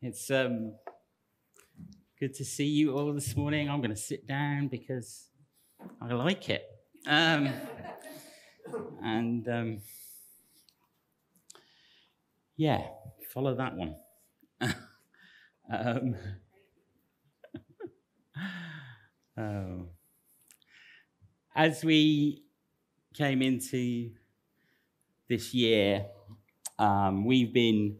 It's um, good to see you all this morning. I'm going to sit down because I like it. Um, and um, yeah, follow that one. um, oh. As we came into this year, um, we've been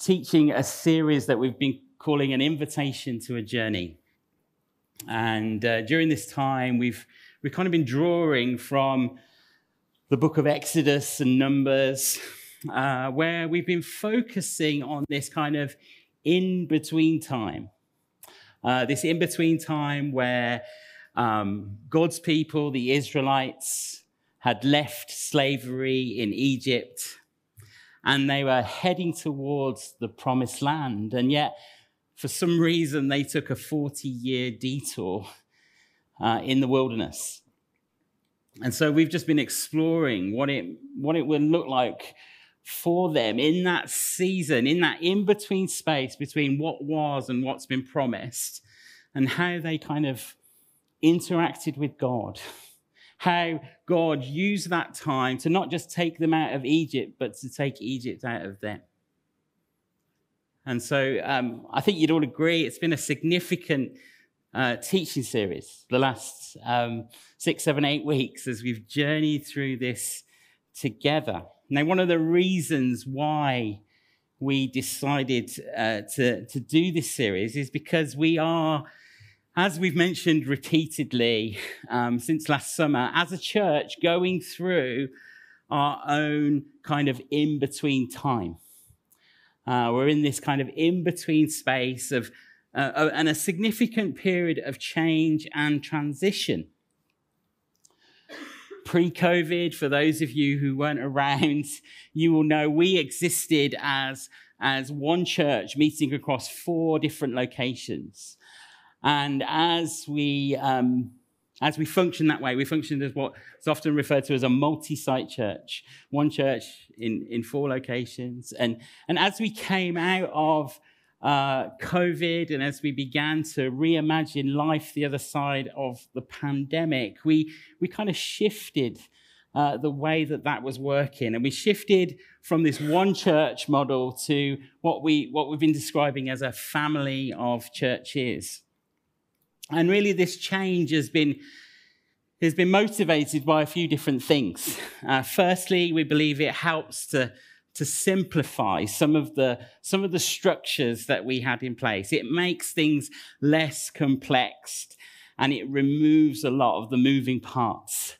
teaching a series that we've been calling an invitation to a journey. And uh, during this time, we've, we've kind of been drawing from the book of Exodus and Numbers, uh, where we've been focusing on this kind of in between time. Uh, this in between time where um, God's people, the Israelites, had left slavery in Egypt and they were heading towards the promised land. And yet, for some reason, they took a 40 year detour uh, in the wilderness. And so we've just been exploring what it, what it would look like for them in that season, in that in between space between what was and what's been promised, and how they kind of interacted with God how God used that time to not just take them out of Egypt, but to take Egypt out of them. And so um, I think you'd all agree it's been a significant uh, teaching series the last um, six, seven, eight weeks as we've journeyed through this together. Now, one of the reasons why we decided uh, to, to do this series is because we are as we've mentioned repeatedly um, since last summer, as a church going through our own kind of in between time. Uh, we're in this kind of in between space of uh, uh and a significant period of change and transition. Pre COVID, for those of you who weren't around, you will know we existed as, as one church meeting across four different locations. And as we, um, as we function that way, we function as what is often referred to as a multi site church, one church in, in four locations. And, and as we came out of uh, COVID and as we began to reimagine life the other side of the pandemic, we, we kind of shifted uh, the way that that was working. And we shifted from this one church model to what, we, what we've been describing as a family of churches. And really, this change has been, has been motivated by a few different things. Uh, firstly, we believe it helps to, to simplify some of, the, some of the structures that we had in place. It makes things less complex and it removes a lot of the moving parts.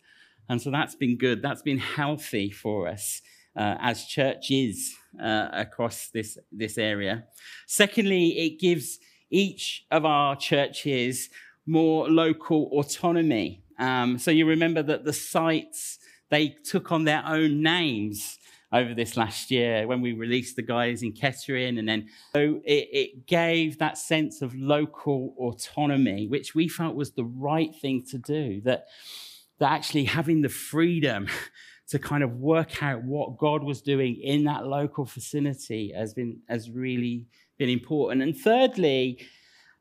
And so that's been good. That's been healthy for us uh, as churches uh, across this, this area. Secondly, it gives each of our churches more local autonomy. Um, so you remember that the sites, they took on their own names over this last year when we released the guys in Kettering. And then so it, it, gave that sense of local autonomy, which we felt was the right thing to do, that, that actually having the freedom to kind of work out what God was doing in that local vicinity has been has really been important. And thirdly,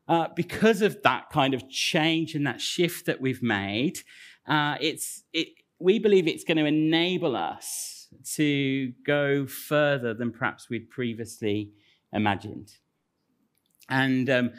uh, because of that kind of change and that shift that we've made, uh, it's, it, we believe it's going to enable us to go further than perhaps we'd previously imagined. And um,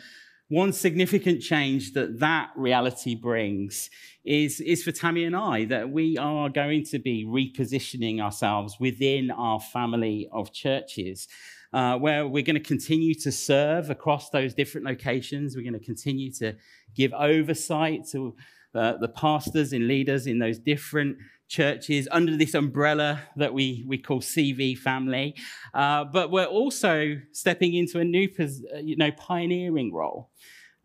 one significant change that that reality brings is, is for Tammy and I that we are going to be repositioning ourselves within our family of churches uh, where we're going to continue to serve across those different locations. We're going to continue to give oversight to uh, the pastors and leaders in those different churches under this umbrella that we, we call CV family. Uh, but we're also stepping into a new you know, pioneering role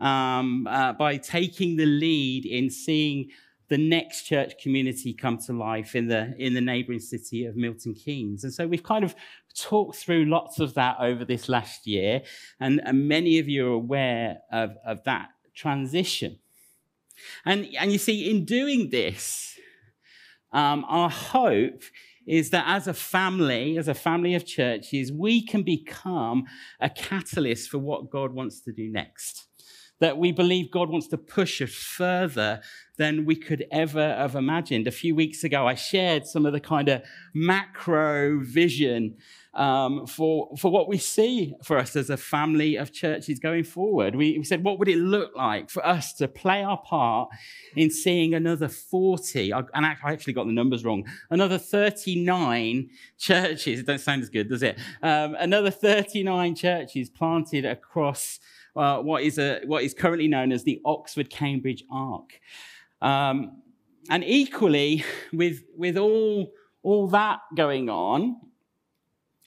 um, uh, by taking the lead in seeing the next church community come to life in the in the neighboring city of Milton Keynes. And so we've kind of talked through lots of that over this last year, and, and many of you are aware of, of that transition. And, and you see, in doing this, um, our hope is that as a family, as a family of churches, we can become a catalyst for what God wants to do next. That we believe God wants to push us further than we could ever have imagined. A few weeks ago, I shared some of the kind of macro vision um, for, for what we see for us as a family of churches going forward. We, we, said, what would it look like for us to play our part in seeing another 40, and I actually got the numbers wrong, another 39 churches, it don't sound as good, does it? Um, another 39 churches planted across uh, what, is a, what is currently known as the Oxford Cambridge Arc. Um, and equally, with, with all, all that going on,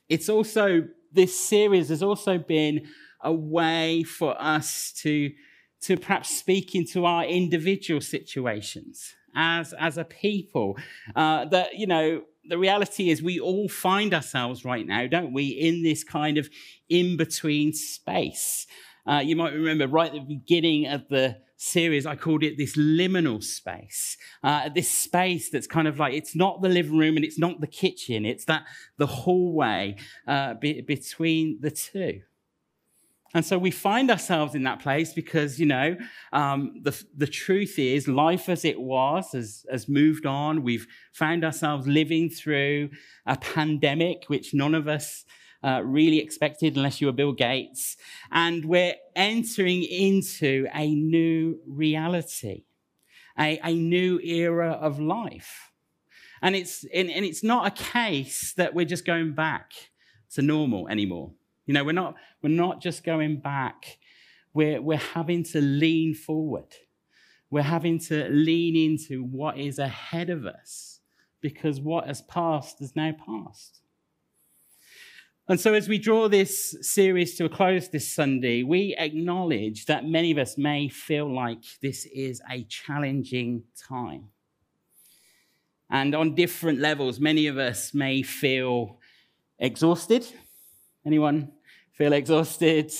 it's also, this series has also been a way for us to, to perhaps speak into our individual situations as, as a people. Uh, that, you know, the reality is we all find ourselves right now, don't we, in this kind of in between space. Uh, you might remember right at the beginning of the series, I called it this liminal space. Uh, this space that's kind of like, it's not the living room and it's not the kitchen, it's that the hallway uh, be- between the two. And so we find ourselves in that place because, you know, um, the, the truth is life as it was has, has moved on. We've found ourselves living through a pandemic, which none of us uh, really expected unless you were Bill Gates. And we're entering into a new reality, a, a new era of life. And it's, and, and it's not a case that we're just going back to normal anymore. You know, we're not, we're not just going back. We're, we're having to lean forward. We're having to lean into what is ahead of us because what has passed is now past. And so, as we draw this series to a close this Sunday, we acknowledge that many of us may feel like this is a challenging time. And on different levels, many of us may feel exhausted. Anyone feel exhausted?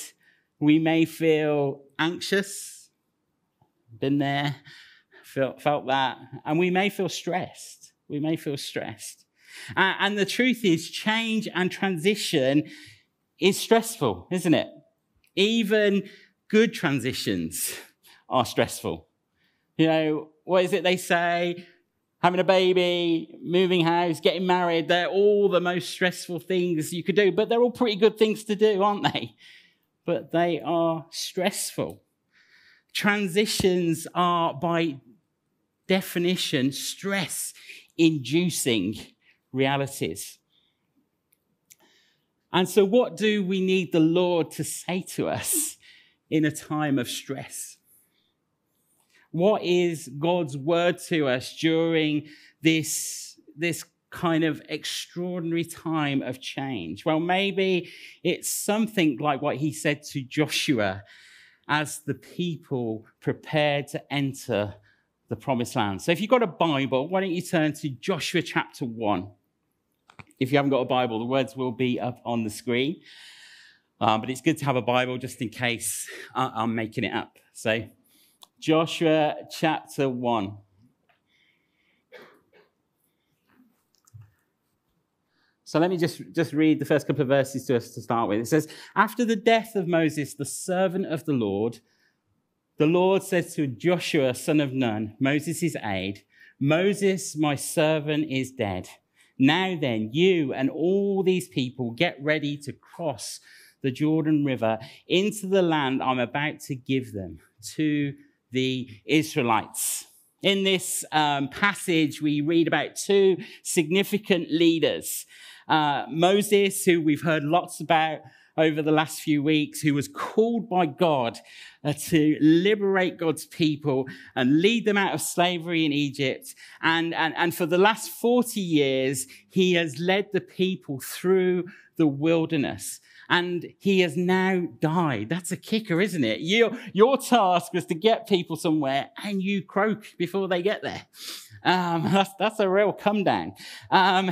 We may feel anxious. Been there, felt, felt that. And we may feel stressed. We may feel stressed. Uh, and the truth is, change and transition is stressful, isn't it? Even good transitions are stressful. You know, what is it they say? Having a baby, moving house, getting married, they're all the most stressful things you could do, but they're all pretty good things to do, aren't they? But they are stressful. Transitions are, by definition, stress inducing realities. And so, what do we need the Lord to say to us in a time of stress? What is God's word to us during this, this kind of extraordinary time of change? Well, maybe it's something like what he said to Joshua as the people prepared to enter the promised land. So, if you've got a Bible, why don't you turn to Joshua chapter 1? If you haven't got a Bible, the words will be up on the screen. Um, but it's good to have a Bible just in case I'm making it up. So, Joshua chapter 1. So let me just, just read the first couple of verses to us to start with. It says, After the death of Moses, the servant of the Lord, the Lord said to Joshua, son of Nun, Moses' aide, Moses, my servant, is dead. Now then, you and all these people get ready to cross the Jordan River into the land I'm about to give them to the Israelites. In this um, passage, we read about two significant leaders uh, Moses, who we've heard lots about over the last few weeks, who was called by God uh, to liberate God's people and lead them out of slavery in Egypt. And, and, and for the last 40 years, he has led the people through the wilderness and he has now died. That's a kicker, isn't it? Your, your task was to get people somewhere and you croak before they get there. Um, that's, that's a real come down. Um,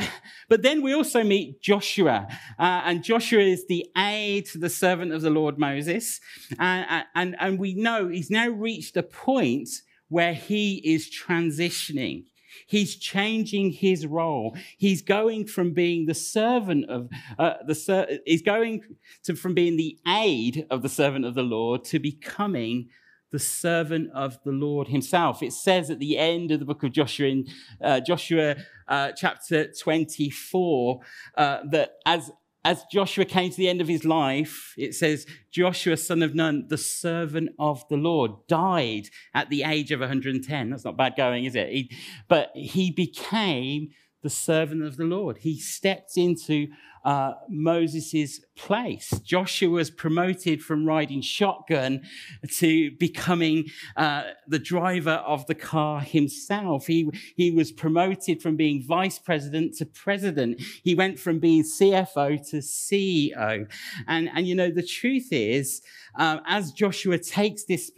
but then we also meet Joshua, uh, and Joshua is the aide to the servant of the Lord Moses. And, and, and we know he's now reached a point where he is transitioning. He's changing his role. He's going from being the servant of uh, the ser- he's going to from being the aide of the servant of the Lord to becoming the servant of the Lord himself. It says at the end of the book of Joshua, in uh, Joshua uh, chapter 24, uh, that as, as Joshua came to the end of his life, it says, Joshua, son of Nun, the servant of the Lord, died at the age of 110. That's not bad going, is it? He, but he became the servant of the Lord. He stepped into uh, Moses' place. Joshua was promoted from riding shotgun to becoming uh, the driver of the car himself. He, he was promoted from being vice president to president. He went from being CFO to CEO. And, and you know, the truth is, uh, as Joshua takes this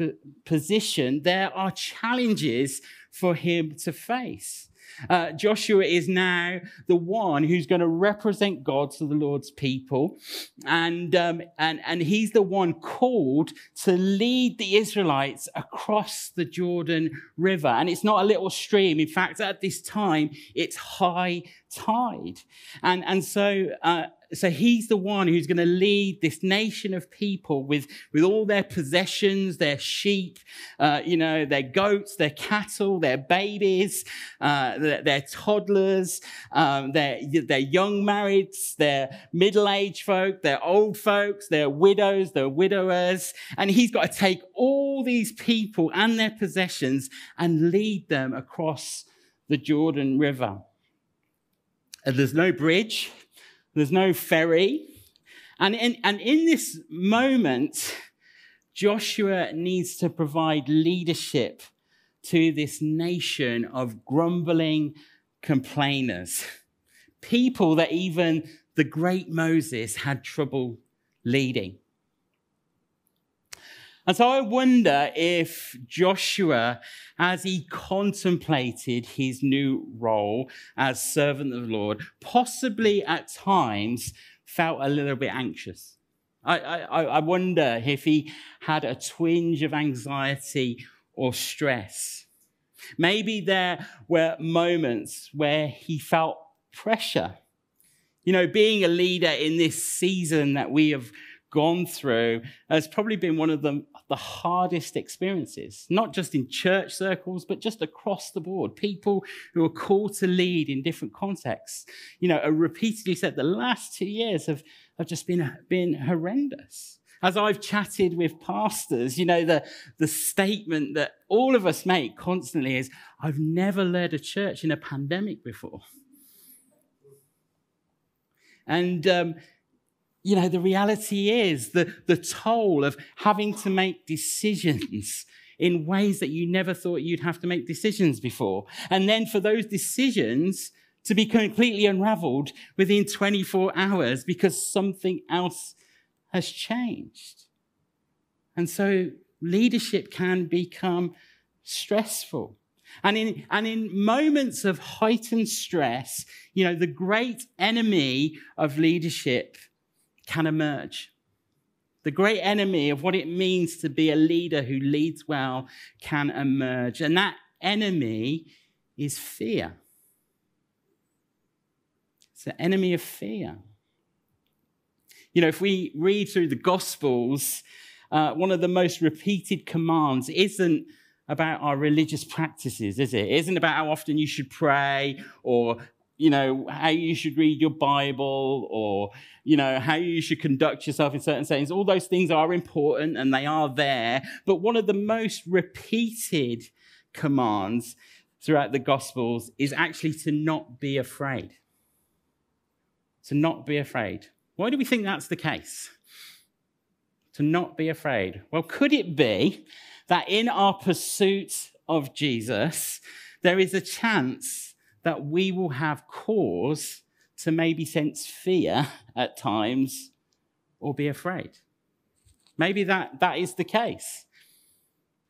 position, there are challenges for him to face. Uh, Joshua is now the one who's going to represent God to the Lord's people. And, um, and, and he's the one called to lead the Israelites across the Jordan River. And it's not a little stream. In fact, at this time, it's high tide. And, and so, uh, so he's the one who's going to lead this nation of people with, with all their possessions, their sheep, uh, you know, their goats, their cattle, their babies, uh, their, their, toddlers, um, their, their young marrieds, their middle-aged folk, their old folks, their widows, their widowers. And he's got to take all these people and their possessions and lead them across the Jordan River. And there's no bridge. There's no ferry. And in, and in this moment, Joshua needs to provide leadership to this nation of grumbling complainers. People that even the great Moses had trouble leading. And so I wonder if Joshua, as he contemplated his new role as servant of the Lord, possibly at times felt a little bit anxious. I, I, I wonder if he had a twinge of anxiety or stress. Maybe there were moments where he felt pressure. You know, being a leader in this season that we have gone through has probably been one of the, the hardest experiences, not just in church circles, but just across the board. People who are called to lead in different contexts, you know, are repeatedly said the last two years have, have just been, been horrendous. As I've chatted with pastors, you know, the, the statement that all of us make constantly is, I've never led a church in a pandemic before. And, um, you know, the reality is the, the toll of having to make decisions in ways that you never thought you'd have to make decisions before. And then for those decisions to be completely unraveled within 24 hours because something else has changed. And so leadership can become stressful. And in, and in moments of heightened stress, you know, the great enemy of leadership can emerge. The great enemy of what it means to be a leader who leads well can emerge. And that enemy is fear. It's the enemy of fear. You know, if we read through the Gospels, uh, one of the most repeated commands isn't about our religious practices, is it? It isn't about how often you should pray or you know, how you should read your Bible or, you know, how you should conduct yourself in certain settings. All those things are important and they are there. But one of the most repeated commands throughout the Gospels is actually to not be afraid. To not be afraid. Why do we think that's the case? To not be afraid. Well, could it be that in our pursuit of Jesus, there is a chance that we will have cause to maybe sense fear at times or be afraid. Maybe that, that is the case.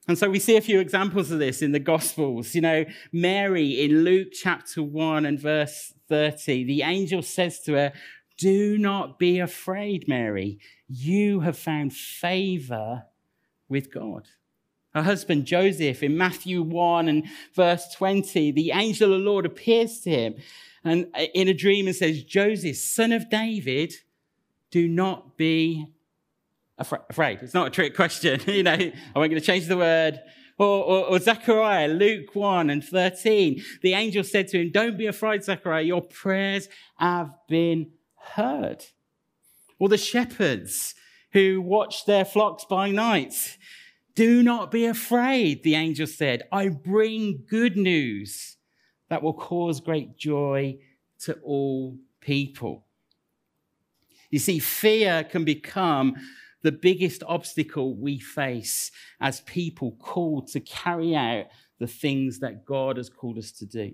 And so we see a few examples of this in the Gospels. You know, Mary in Luke chapter 1 and verse 30, the angel says to her, Do not be afraid, Mary. You have found favor with God. Her husband Joseph in Matthew 1 and verse 20, the angel of the Lord appears to him and uh, in a dream and says, Joseph, son of David, do not be afraid. It's not a trick question. you know, I wasn't going to change the word. Or, or, or, Zechariah, Luke 1 and 13. The angel said to him, Don't be afraid, Zechariah, your prayers have been heard. Or the shepherds who watch their flocks by night. Do not be afraid, the angel said. I bring good news that will cause great joy to all people. You see, fear can become the biggest obstacle we face as people called to carry out the things that God has called us to do.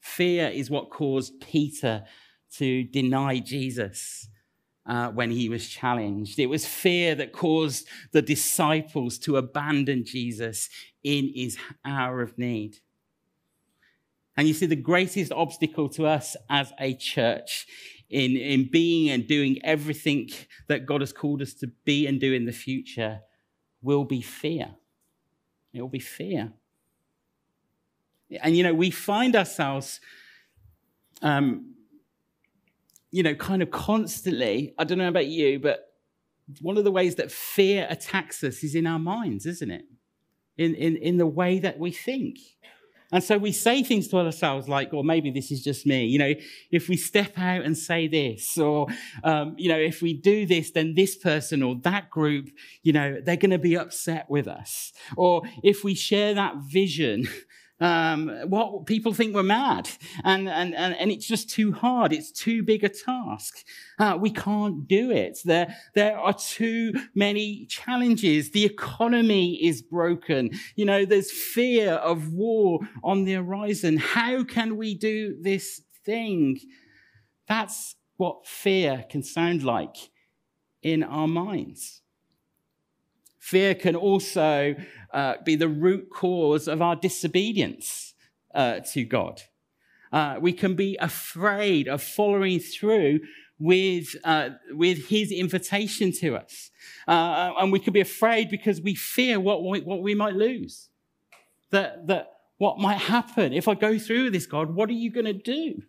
Fear is what caused Peter to deny Jesus uh, when he was challenged. It was fear that caused the disciples to abandon Jesus in his hour of need. And you see, the greatest obstacle to us as a church in, in being and doing everything that God has called us to be and do in the future will be fear. It will be fear. And, you know, we find ourselves, um, you know, kind of constantly, I don't know about you, but one of the ways that fear attacks us is in our minds, isn't it? In, in, in the way that we think. And so we say things to ourselves like, or maybe this is just me, you know, if we step out and say this, or, um, you know, if we do this, then this person or that group, you know, they're going to be upset with us. Or if we share that vision, um, what people think we're mad, and, and, and, and it's just too hard. It's too big a task. Uh, we can't do it. There, there are too many challenges. The economy is broken. You know, there's fear of war on the horizon. How can we do this thing? That's what fear can sound like in our minds. Fear can also uh, be the root cause of our disobedience uh, to God. Uh, we can be afraid of following through with, uh, with his invitation to us. Uh, and we can be afraid because we fear what we, what we might lose. That, that what might happen if I go through with this, God, what are you going to do?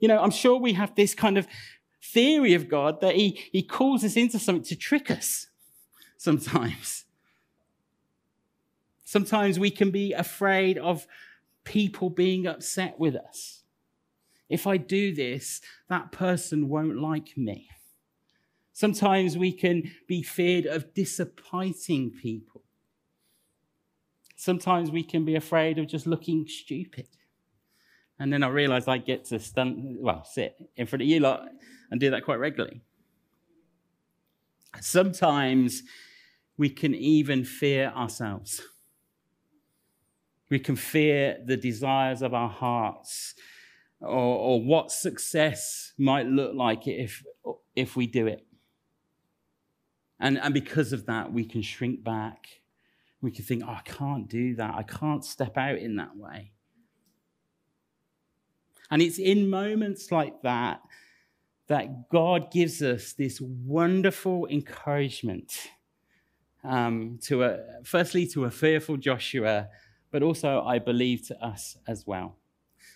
You know, I'm sure we have this kind of theory of God that he, he calls us into something to trick us sometimes. Sometimes we can be afraid of people being upset with us. If I do this, that person won't like me. Sometimes we can be feared of disappointing people. Sometimes we can be afraid of just looking stupid. And then I realize I get to stand, well, sit in front of you lot and do that quite regularly. Sometimes we can even fear ourselves. We can fear the desires of our hearts or, or what success might look like if, if we do it. And, and because of that, we can shrink back. We can think, oh, I can't do that. I can't step out in that way. And it's in moments like that that God gives us this wonderful encouragement um, to a, firstly, to a fearful Joshua but also, I believe, to us as well.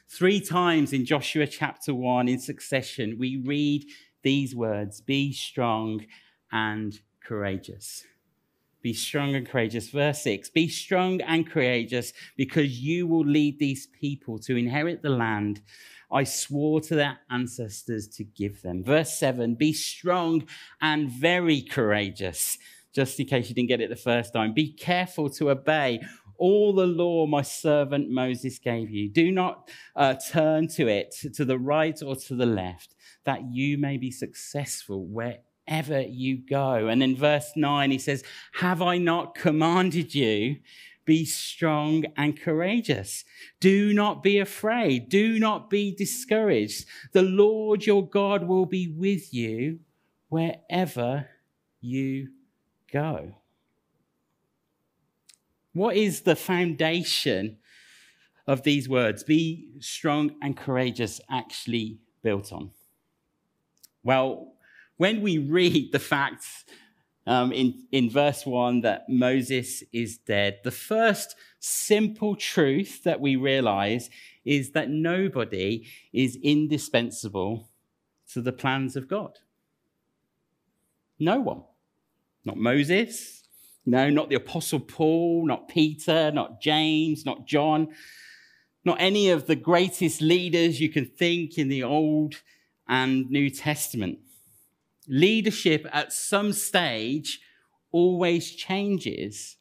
Three times in Joshua chapter 1 in succession, we read these words Be strong and courageous. Be strong and courageous. Verse 6 Be strong and courageous because you will lead these people to inherit the land I swore to their ancestors to give them. Verse 7 Be strong and very courageous. Just in case you didn't get it the first time, be careful to obey all the law my servant Moses gave you. Do not uh, turn to it to the right or to the left, that you may be successful wherever you go. And in verse 9, he says, Have I not commanded you? Be strong and courageous. Do not be afraid. Do not be discouraged. The Lord your God will be with you wherever you. What is the foundation of these words, be strong and courageous, actually built on? Well, when we read the facts um, in, in verse 1 that Moses is dead, the first simple truth that we realize is that nobody is indispensable to the plans of God. No one. Not Moses, no, not the Apostle Paul, not Peter, not James, not John, not any of the greatest leaders you can think in the Old and New Testament. Leadership at some stage always changes,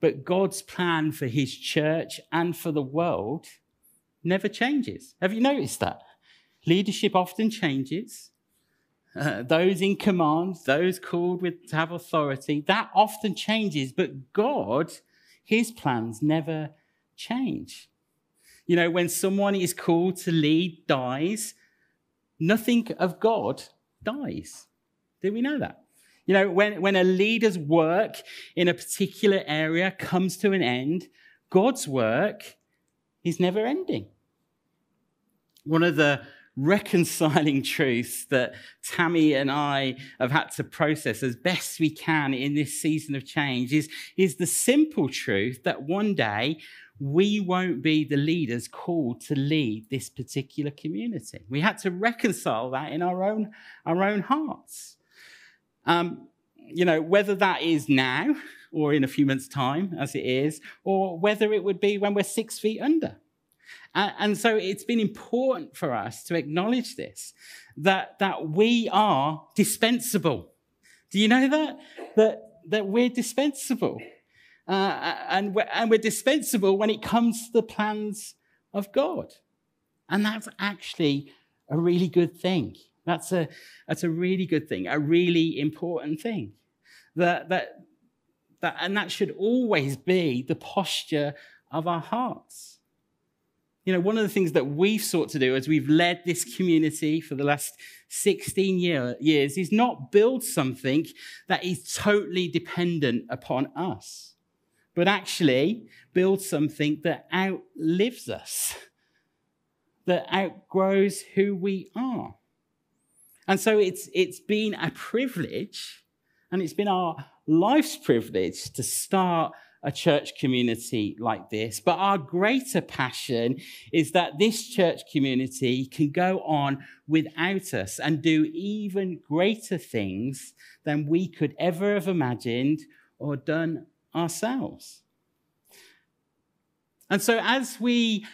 but God's plan for his church and for the world never changes. Have you noticed that? Leadership often changes. Those in command, those called with to have authority, that often changes, but God, his plans never change. You know, when someone is called to lead dies, nothing of God dies. Did we know that? You know, when, when a leader's work in a particular area comes to an end, God's work is never ending. One of the reconciling truths that Tammy and I have had to process as best we can in this season of change is, is the simple truth that one day we won't be the leaders called to lead this particular community. We had to reconcile that in our own, our own hearts. Um, you know, whether that is now or in a few months' time, as it is, or whether it would be when we're six feet under. And so it's been important for us to acknowledge this, that, that we are dispensable. Do you know that? That, that we're dispensable. Uh, and, we're, and we're dispensable when it comes to the plans of God. And that's actually a really good thing. That's a, that's a really good thing, a really important thing. That, that, that, and that should always be the posture of our hearts. You know, one of the things that we've sought to do as we've led this community for the last 16 year, years is not build something that is totally dependent upon us, but actually build something that outlives us, that outgrows who we are. And so it's, it's been a privilege, and it's been our life's privilege to start a church community like this. But our greater passion is that this church community can go on without us and do even greater things than we could ever have imagined or done ourselves. And so, as we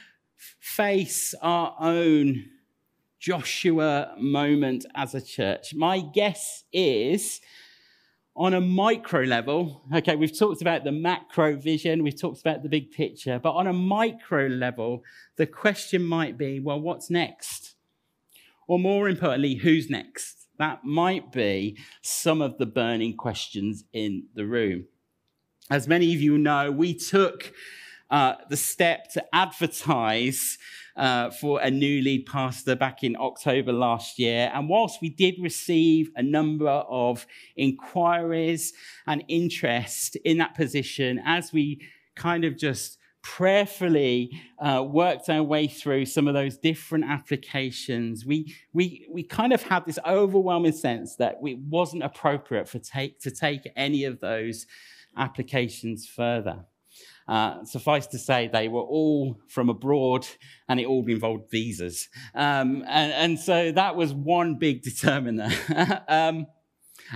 face our own Joshua moment as a church, my guess is on a micro level, okay, we've talked about the macro vision, we've talked about the big picture, but on a micro level, the question might be well, what's next? Or more importantly, who's next? That might be some of the burning questions in the room. As many of you know, we took uh, the step to advertise uh, for a new lead pastor back in October last year. And whilst we did receive a number of inquiries and interest in that position, as we kind of just prayerfully uh, worked our way through some of those different applications, we, we, we kind of had this overwhelming sense that it wasn't appropriate for take, to take any of those applications further. Uh, suffice to say, they were all from abroad and it all involved visas. Um, and, and, so that was one big determiner. um,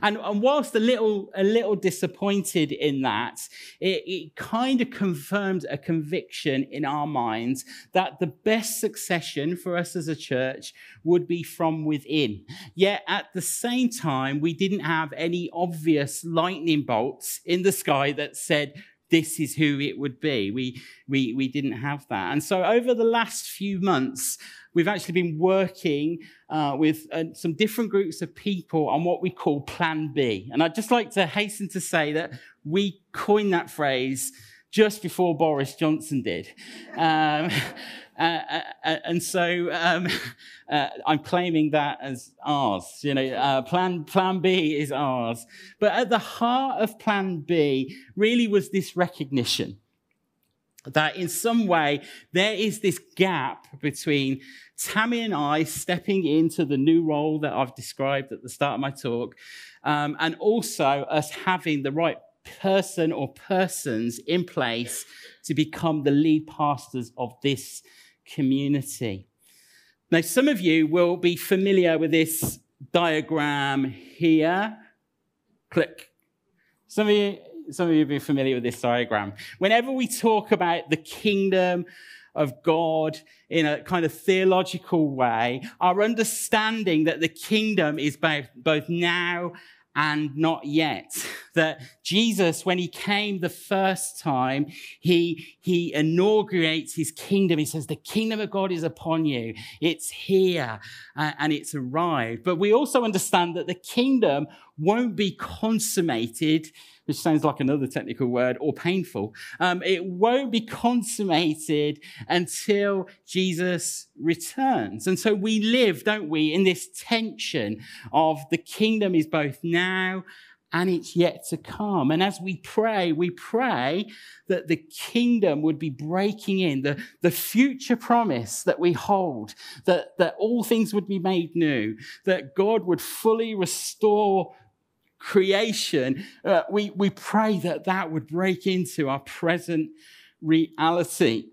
and, and, whilst a little, a little disappointed in that, it, it kind of confirmed a conviction in our minds that the best succession for us as a church would be from within. Yet at the same time, we didn't have any obvious lightning bolts in the sky that said, this is who it would be. We, we, we didn't have that. And so over the last few months, we've actually been working uh, with uh, some different groups of people on what we call Plan B. And I'd just like to hasten to say that we coined that phrase just before Boris Johnson did. Um, uh, uh, uh, and so um, uh, I'm claiming that as ours. You know, uh, plan, plan B is ours. But at the heart of Plan B really was this recognition that in some way there is this gap between Tammy and I stepping into the new role that I've described at the start of my talk, um, and also us having the right person or persons in place to become the lead pastors of this community. Now, some of you will be familiar with this diagram here. Click. Some of you, some of you have been familiar with this diagram. Whenever we talk about the kingdom of God in a kind of theological way, our understanding that the kingdom is both, both now and not yet. That Jesus, when he came the first time, he, he inaugurates his kingdom. He says, The kingdom of God is upon you. It's here uh, and it's arrived. But we also understand that the kingdom won't be consummated which sounds like another technical word, or painful. Um, it won't be consummated until Jesus returns. And so we live, don't we, in this tension of the kingdom is both now and it's yet to come. And as we pray, we pray that the kingdom would be breaking in, the, the future promise that we hold, that, that all things would be made new, that God would fully restore creation, uh, we, we pray that that would break into our present reality.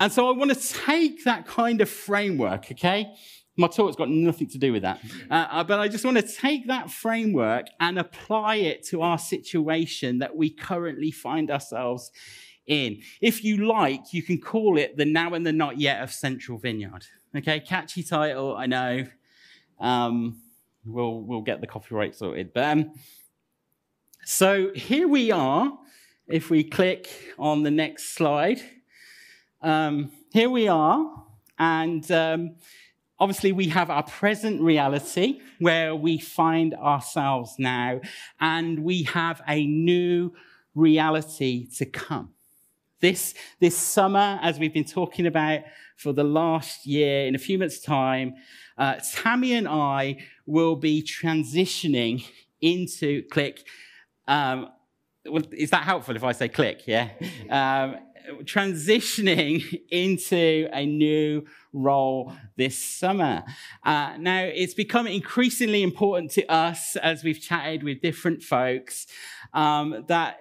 And so I want to take that kind of framework, okay? My talk's got nothing to do with that. Uh, uh, but I just want to take that framework and apply it to our situation that we currently find ourselves in. If you like, you can call it the now and the not yet of Central Vineyard. Okay, catchy title, I know. Um, we'll we'll get the copyright sorted. But um, so here we are. If we click on the next slide, um, here we are, and um, obviously we have our present reality where we find ourselves now, and we have a new reality to come. This, this summer, as we've been talking about for the last year, in a few months' time, uh, Tammy and I will be transitioning into click. Um, is that helpful if I say click? Yeah. Um, transitioning into a new role this summer. Uh, now, it's become increasingly important to us as we've chatted with different folks um, that,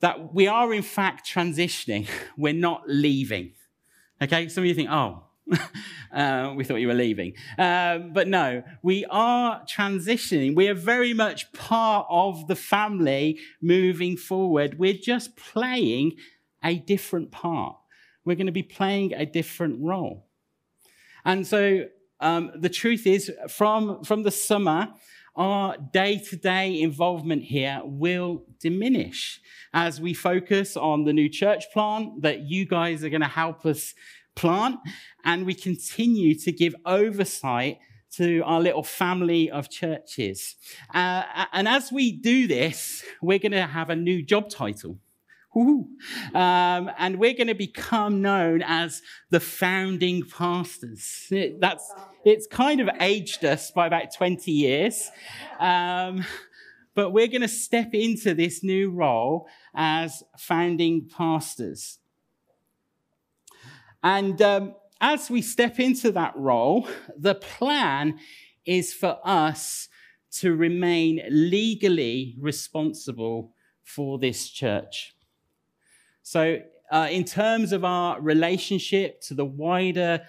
that we are, in fact, transitioning. We're not leaving. Okay, some of you think, oh, uh, we thought you were leaving. Um, but no, we are transitioning. We are very much part of the family moving forward. We're just playing a different part. We're going to be playing a different role. And so um, the truth is, from, from the summer, our day to day involvement here will diminish as we focus on the new church plant that you guys are going to help us plant, and we continue to give oversight to our little family of churches. Uh, and as we do this, we're going to have a new job title. Um, and we're going to become known as the founding pastors. It, that's it's kind of aged us by about 20 years. Um, but we're going to step into this new role as founding pastors. And um, as we step into that role, the plan is for us to remain legally responsible for this church. So, uh, in terms of our relationship to the wider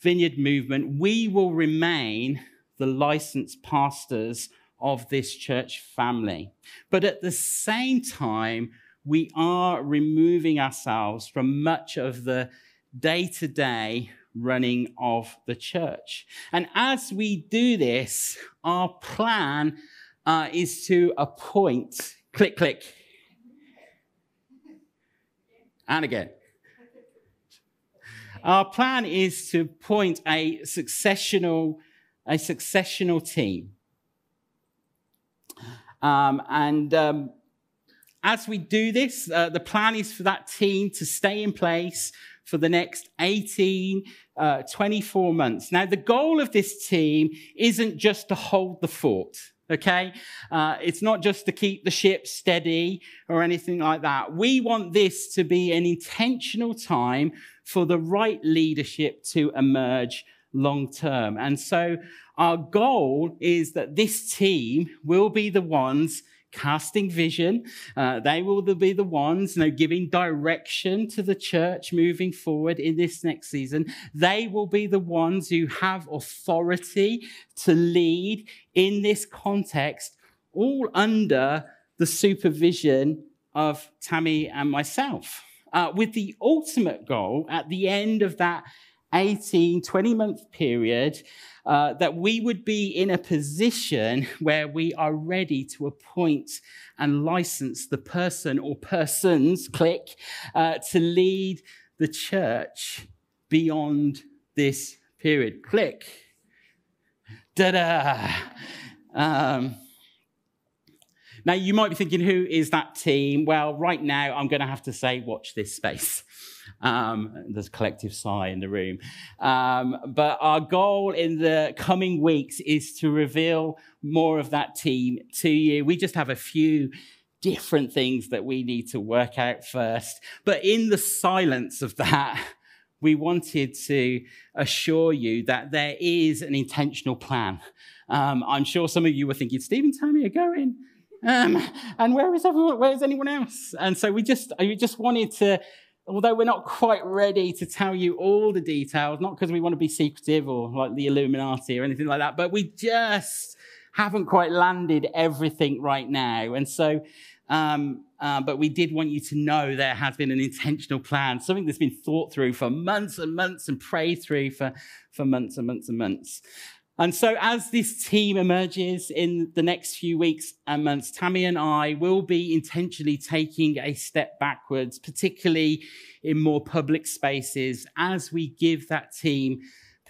vineyard movement, we will remain the licensed pastors of this church family. But at the same time, we are removing ourselves from much of the day to day running of the church. And as we do this, our plan uh, is to appoint, click, click, and again. Our plan is to appoint a successional, a successional team. Um, and um, as we do this, uh, the plan is for that team to stay in place for the next 18, uh, 24 months. Now, the goal of this team isn't just to hold the fort. okay? Uh, it's not just to keep the ship steady or anything like that. We want this to be an intentional time for the right leadership to emerge long term. And so our goal is that this team will be the ones casting vision. Uh, they will be the ones you know, giving direction to the church moving forward in this next season. They will be the ones who have authority to lead in this context, all under the supervision of Tammy and myself. Uh, with the ultimate goal at the end of that 18, 20 month period, uh, that we would be in a position where we are ready to appoint and license the person or persons, click, uh, to lead the church beyond this period. Click. Da da. Um, now, you might be thinking, who is that team? Well, right now, I'm going to have to say, watch this space. Um, there's a collective sigh in the room. Um, but our goal in the coming weeks is to reveal more of that team to you. We just have a few different things that we need to work out first. But in the silence of that, we wanted to assure you that there is an intentional plan. Um, I'm sure some of you were thinking, Stephen, Tammy are going. Um, and where is everyone? Where is anyone else? And so we just, we just wanted to, although we're not quite ready to tell you all the details, not because we want to be secretive or like the Illuminati or anything like that, but we just haven't quite landed everything right now. And so, um, uh, but we did want you to know there has been an intentional plan, something that's been thought through for months and months and prayed through for, for months and months and months. And so, as this team emerges in the next few weeks and months, Tammy and I will be intentionally taking a step backwards, particularly in more public spaces, as we give that team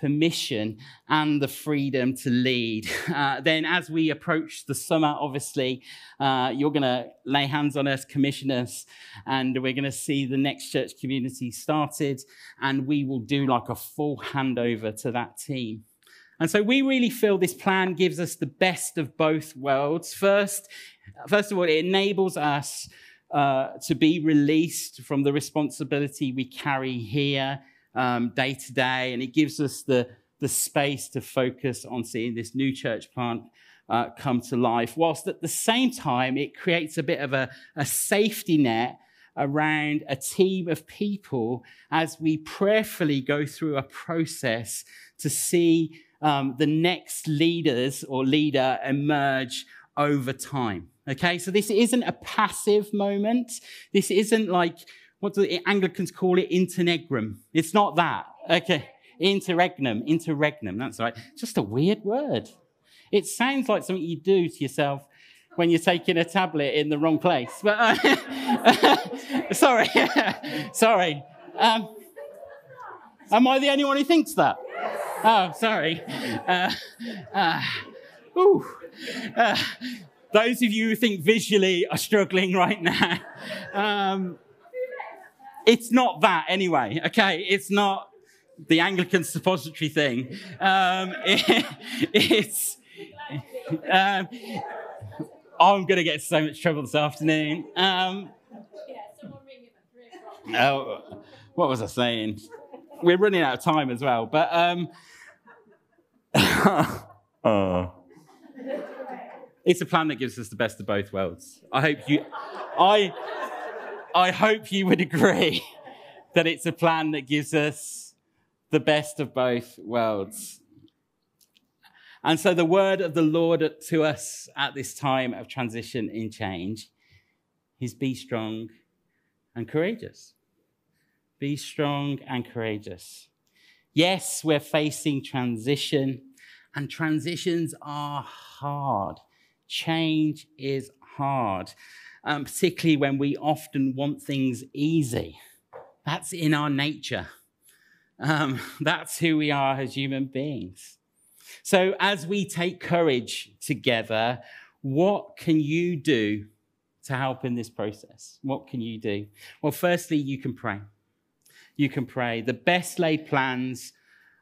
permission and the freedom to lead. Uh, then, as we approach the summer, obviously, uh, you're going to lay hands on us, commission us, and we're going to see the next church community started, and we will do like a full handover to that team. And so we really feel this plan gives us the best of both worlds. First, first of all, it enables us uh, to be released from the responsibility we carry here um, day to day, and it gives us the, the space to focus on seeing this new church plant uh, come to life, whilst at the same time, it creates a bit of a, a safety net around a team of people as we prayerfully go through a process to see um, the next leaders or leader emerge over time. Okay, so this isn't a passive moment. This isn't like what do the Anglicans call it? Interregnum. It's not that. Okay, interregnum, interregnum. That's right. Just a weird word. It sounds like something you do to yourself when you're taking a tablet in the wrong place. But uh, sorry, sorry. Um, am I the only one who thinks that? Oh, sorry. Uh, uh, uh, those of you who think visually are struggling right now. Um, it's not that anyway, okay? It's not the Anglican suppository thing. Um, it, it's. Um, I'm going to get so much trouble this afternoon. Um, oh, what was I saying? We're running out of time as well, but uh. It's a plan that gives us the best of both worlds. I hope you, I, I hope you would agree that it's a plan that gives us the best of both worlds. And so the word of the Lord to us at this time of transition in change is be strong and courageous. Be strong and courageous. Yes, we're facing transition, and transitions are hard. Change is hard, um, particularly when we often want things easy. That's in our nature. Um, that's who we are as human beings. So, as we take courage together, what can you do to help in this process? What can you do? Well, firstly, you can pray you can pray. The best laid plans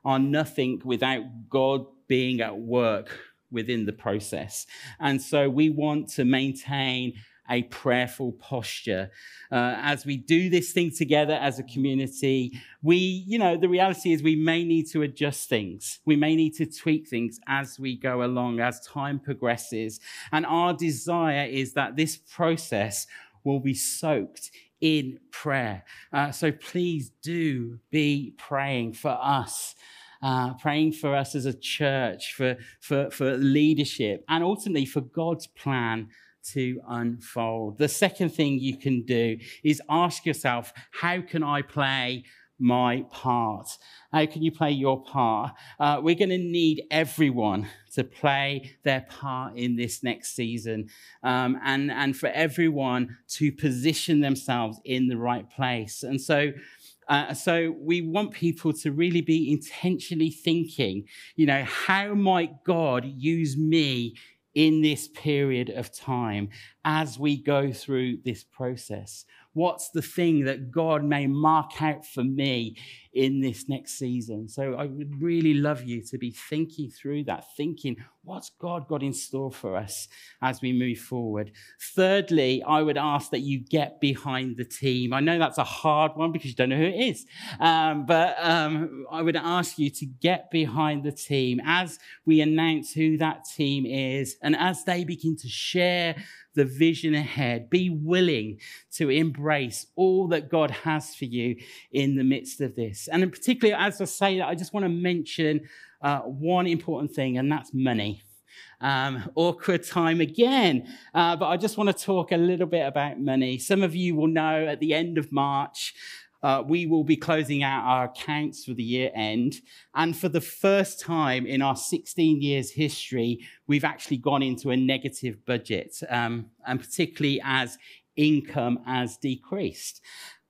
are nothing without God being at work within the process. And so we want to maintain a prayerful posture. Uh, as we do this thing together as a community, we, you know, the reality is we may need to adjust things. We may need to tweak things as we go along, as time progresses. And our desire is that this process will be soaked in prayer. Uh, so please do be praying for us. Uh, praying for us as a church, for, for, for leadership, and ultimately for God's plan to unfold. The second thing you can do is ask yourself, how can I play my part? How can you play your part? Uh, we're going to need everyone to play their part in this next season um, and, and for everyone to position themselves in the right place. And so, uh, so we want people to really be intentionally thinking, you know, how might God use me in this period of time as we go through this process? What's the thing that God may mark out for me in this next season? So I would really love you to be thinking through that, thinking, what's God got in store for us as we move forward? Thirdly, I would ask that you get behind the team. I know that's a hard one because you don't know who it is, um, but um, I would ask you to get behind the team as we announce who that team is and as they begin to share the vision ahead. Be willing to embrace all that God has for you in the midst of this. And in particular, as I say that, I just want to mention uh, one important thing, and that's money. Um, awkward time again. Uh, but I just want to talk a little bit about money. Some of you will know at the end of March, uh, we will be closing out our accounts for the year end. And for the first time in our 16 years history, we've actually gone into a negative budget, um, and particularly as income has decreased.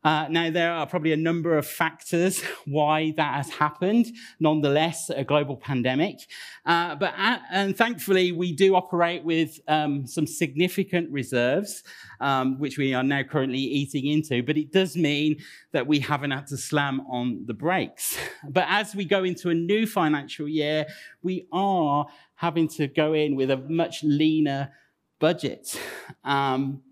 Uh, now, there are probably a number of factors why that has happened, nonetheless, a global pandemic. Uh, but, at, and thankfully, we do operate with um, some significant reserves, um, which we are now currently eating into. But it does mean that we haven't had to slam on the brakes. But as we go into a new financial year, we are having to go in with a much leaner budget. Um,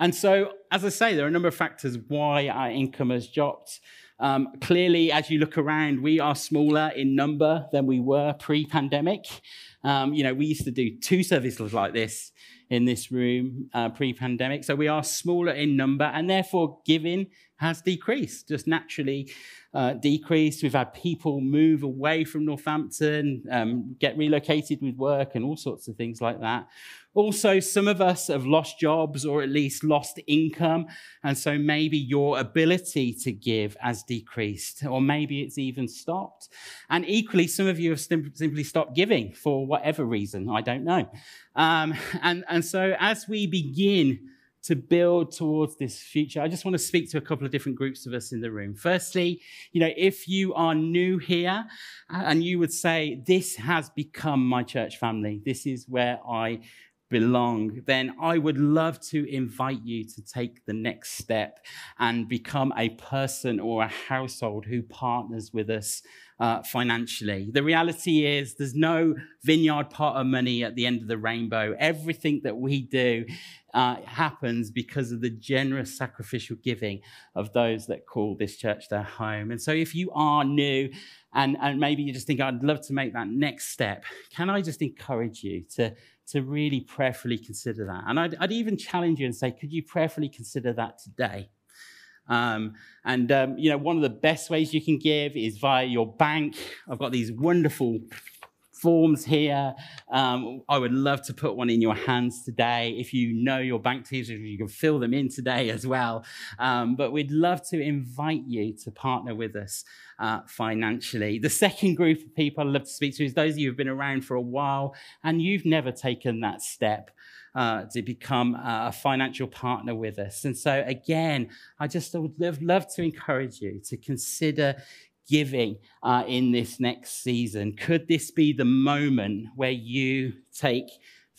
and so, as I say, there are a number of factors why our income has dropped. Um, clearly, as you look around, we are smaller in number than we were pre-pandemic. Um, you know, we used to do two services like this in this room uh, pre-pandemic, so we are smaller in number, and therefore giving has decreased, just naturally uh, decreased. We've had people move away from Northampton, um, get relocated with work, and all sorts of things like that. Also, some of us have lost jobs or at least lost income. And so maybe your ability to give has decreased, or maybe it's even stopped. And equally, some of you have simply stopped giving for whatever reason. I don't know. Um, and, and so as we begin, to build towards this future, I just want to speak to a couple of different groups of us in the room. Firstly, you know, if you are new here and you would say, This has become my church family, this is where I belong, then I would love to invite you to take the next step and become a person or a household who partners with us uh, financially. The reality is, there's no vineyard pot of money at the end of the rainbow. Everything that we do uh, happens because of the generous sacrificial giving of those that call this church their home. And so, if you are new and, and maybe you just think, I'd love to make that next step, can I just encourage you to to really prayerfully consider that. And I'd, I'd, even challenge you and say, could you prayerfully consider that today? Um, and, um, you know, one of the best ways you can give is via your bank. I've got these wonderful forms here. Um, I would love to put one in your hands today. If you know your bank details, you can fill them in today as well. Um, but we'd love to invite you to partner with us uh, financially. The second group of people I'd love to speak to is those of you who've been around for a while and you've never taken that step. Uh, to become a financial partner with us. And so, again, I just would love, love to encourage you to consider giving uh, in this next season? Could this be the moment where you take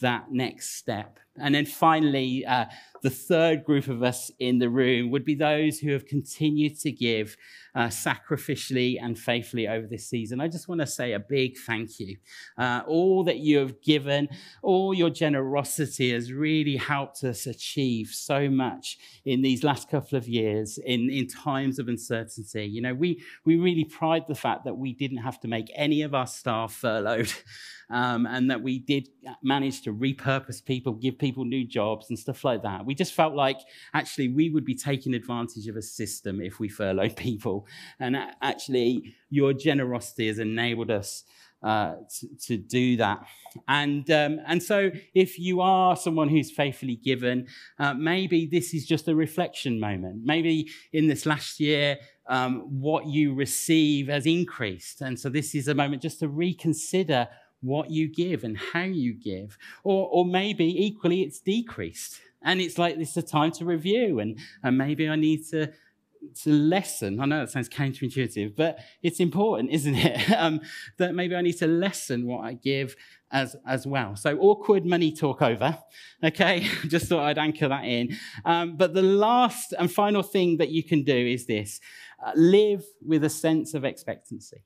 that next step And then finally, uh, the third group of us in the room would be those who have continued to give uh, sacrificially and faithfully over this season. I just want to say a big thank you. Uh, all that you have given, all your generosity has really helped us achieve so much in these last couple of years in, in times of uncertainty. You know, we, we really pride the fact that we didn't have to make any of our staff furloughed. Um, and that we did manage to repurpose people, give people new jobs and stuff like that. We just felt like actually we would be taking advantage of a system if we furloughed people. And actually, your generosity has enabled us uh, to, to, do that. And, um, and so, if you are someone who's faithfully given, uh, maybe this is just a reflection moment. Maybe in this last year, um, what you receive has increased. And so, this is a moment just to reconsider what you give and how you give. Or, or maybe equally, it's decreased. And it's like this is a time to review, and, and maybe I need to to lessen. I know that sounds counterintuitive, but it's important, isn't it? um, that maybe I need to lessen what I give as as well. So awkward money talk over. Okay, just thought I'd anchor that in. Um, but the last and final thing that you can do is this: uh, live with a sense of expectancy.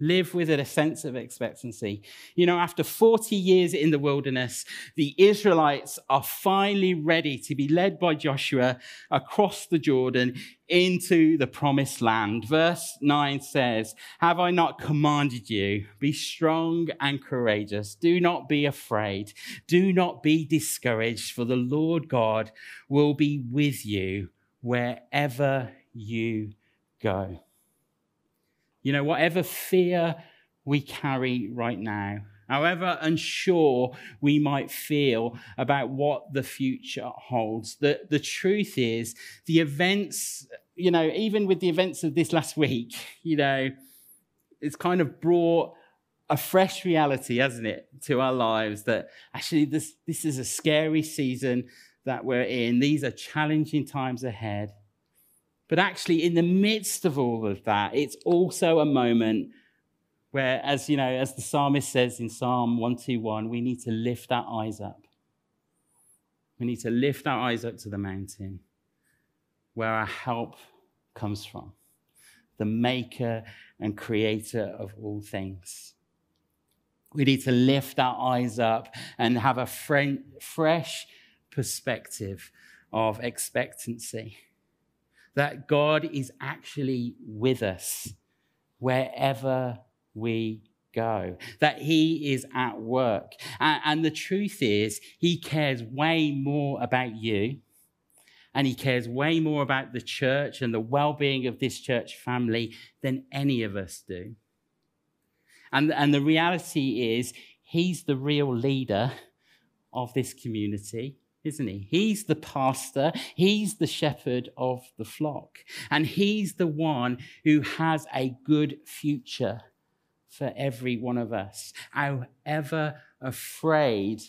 Live with it—a sense of expectancy. You know, after 40 years in the wilderness, the Israelites are finally ready to be led by Joshua across the Jordan into the promised land. Verse 9 says, Have I not commanded you? Be strong and courageous. Do not be afraid. Do not be discouraged, for the Lord God will be with you wherever you go. You know, whatever fear we carry right now, however unsure we might feel about what the future holds, the, the truth is, the events, you know, even with the events of this last week, you know, it's kind of brought a fresh reality, hasn't it, to our lives that actually this, this is a scary season that we're in. These are challenging times ahead. But actually, in the midst of all of that, it's also a moment where, as you know, as the psalmist says in Psalm 121, we need to lift our eyes up. We need to lift our eyes up to the mountain where our help comes from, the maker and creator of all things. We need to lift our eyes up and have a fresh perspective of expectancy that God is actually with us wherever we go, that He is at work. And, the truth is, He cares way more about you. And he cares way more about the church and the well being of this church family than any of us do. And, and the reality is, he's the real leader of this community isn't he? He's the pastor, he's the shepherd of the flock, and he's the one who has a good future for every one of us, however afraid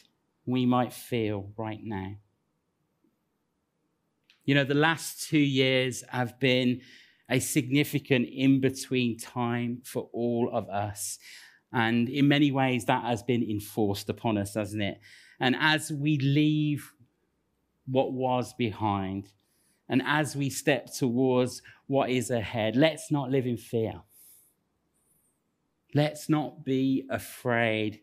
we might feel right now. You know, the last two years have been a significant in between time for all of us. And in many ways, that has been enforced upon us, hasn't it? And as we leave what was behind. And as we step towards what is ahead, let's not live in fear. Let's not be afraid.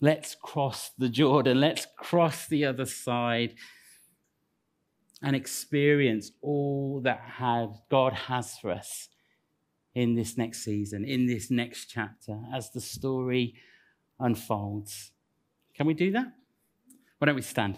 Let's cross the Jordan. Let's cross the other side and experience all that God has for us in this next season, in this next chapter, as the story unfolds. Can we do that? Why don't we stand?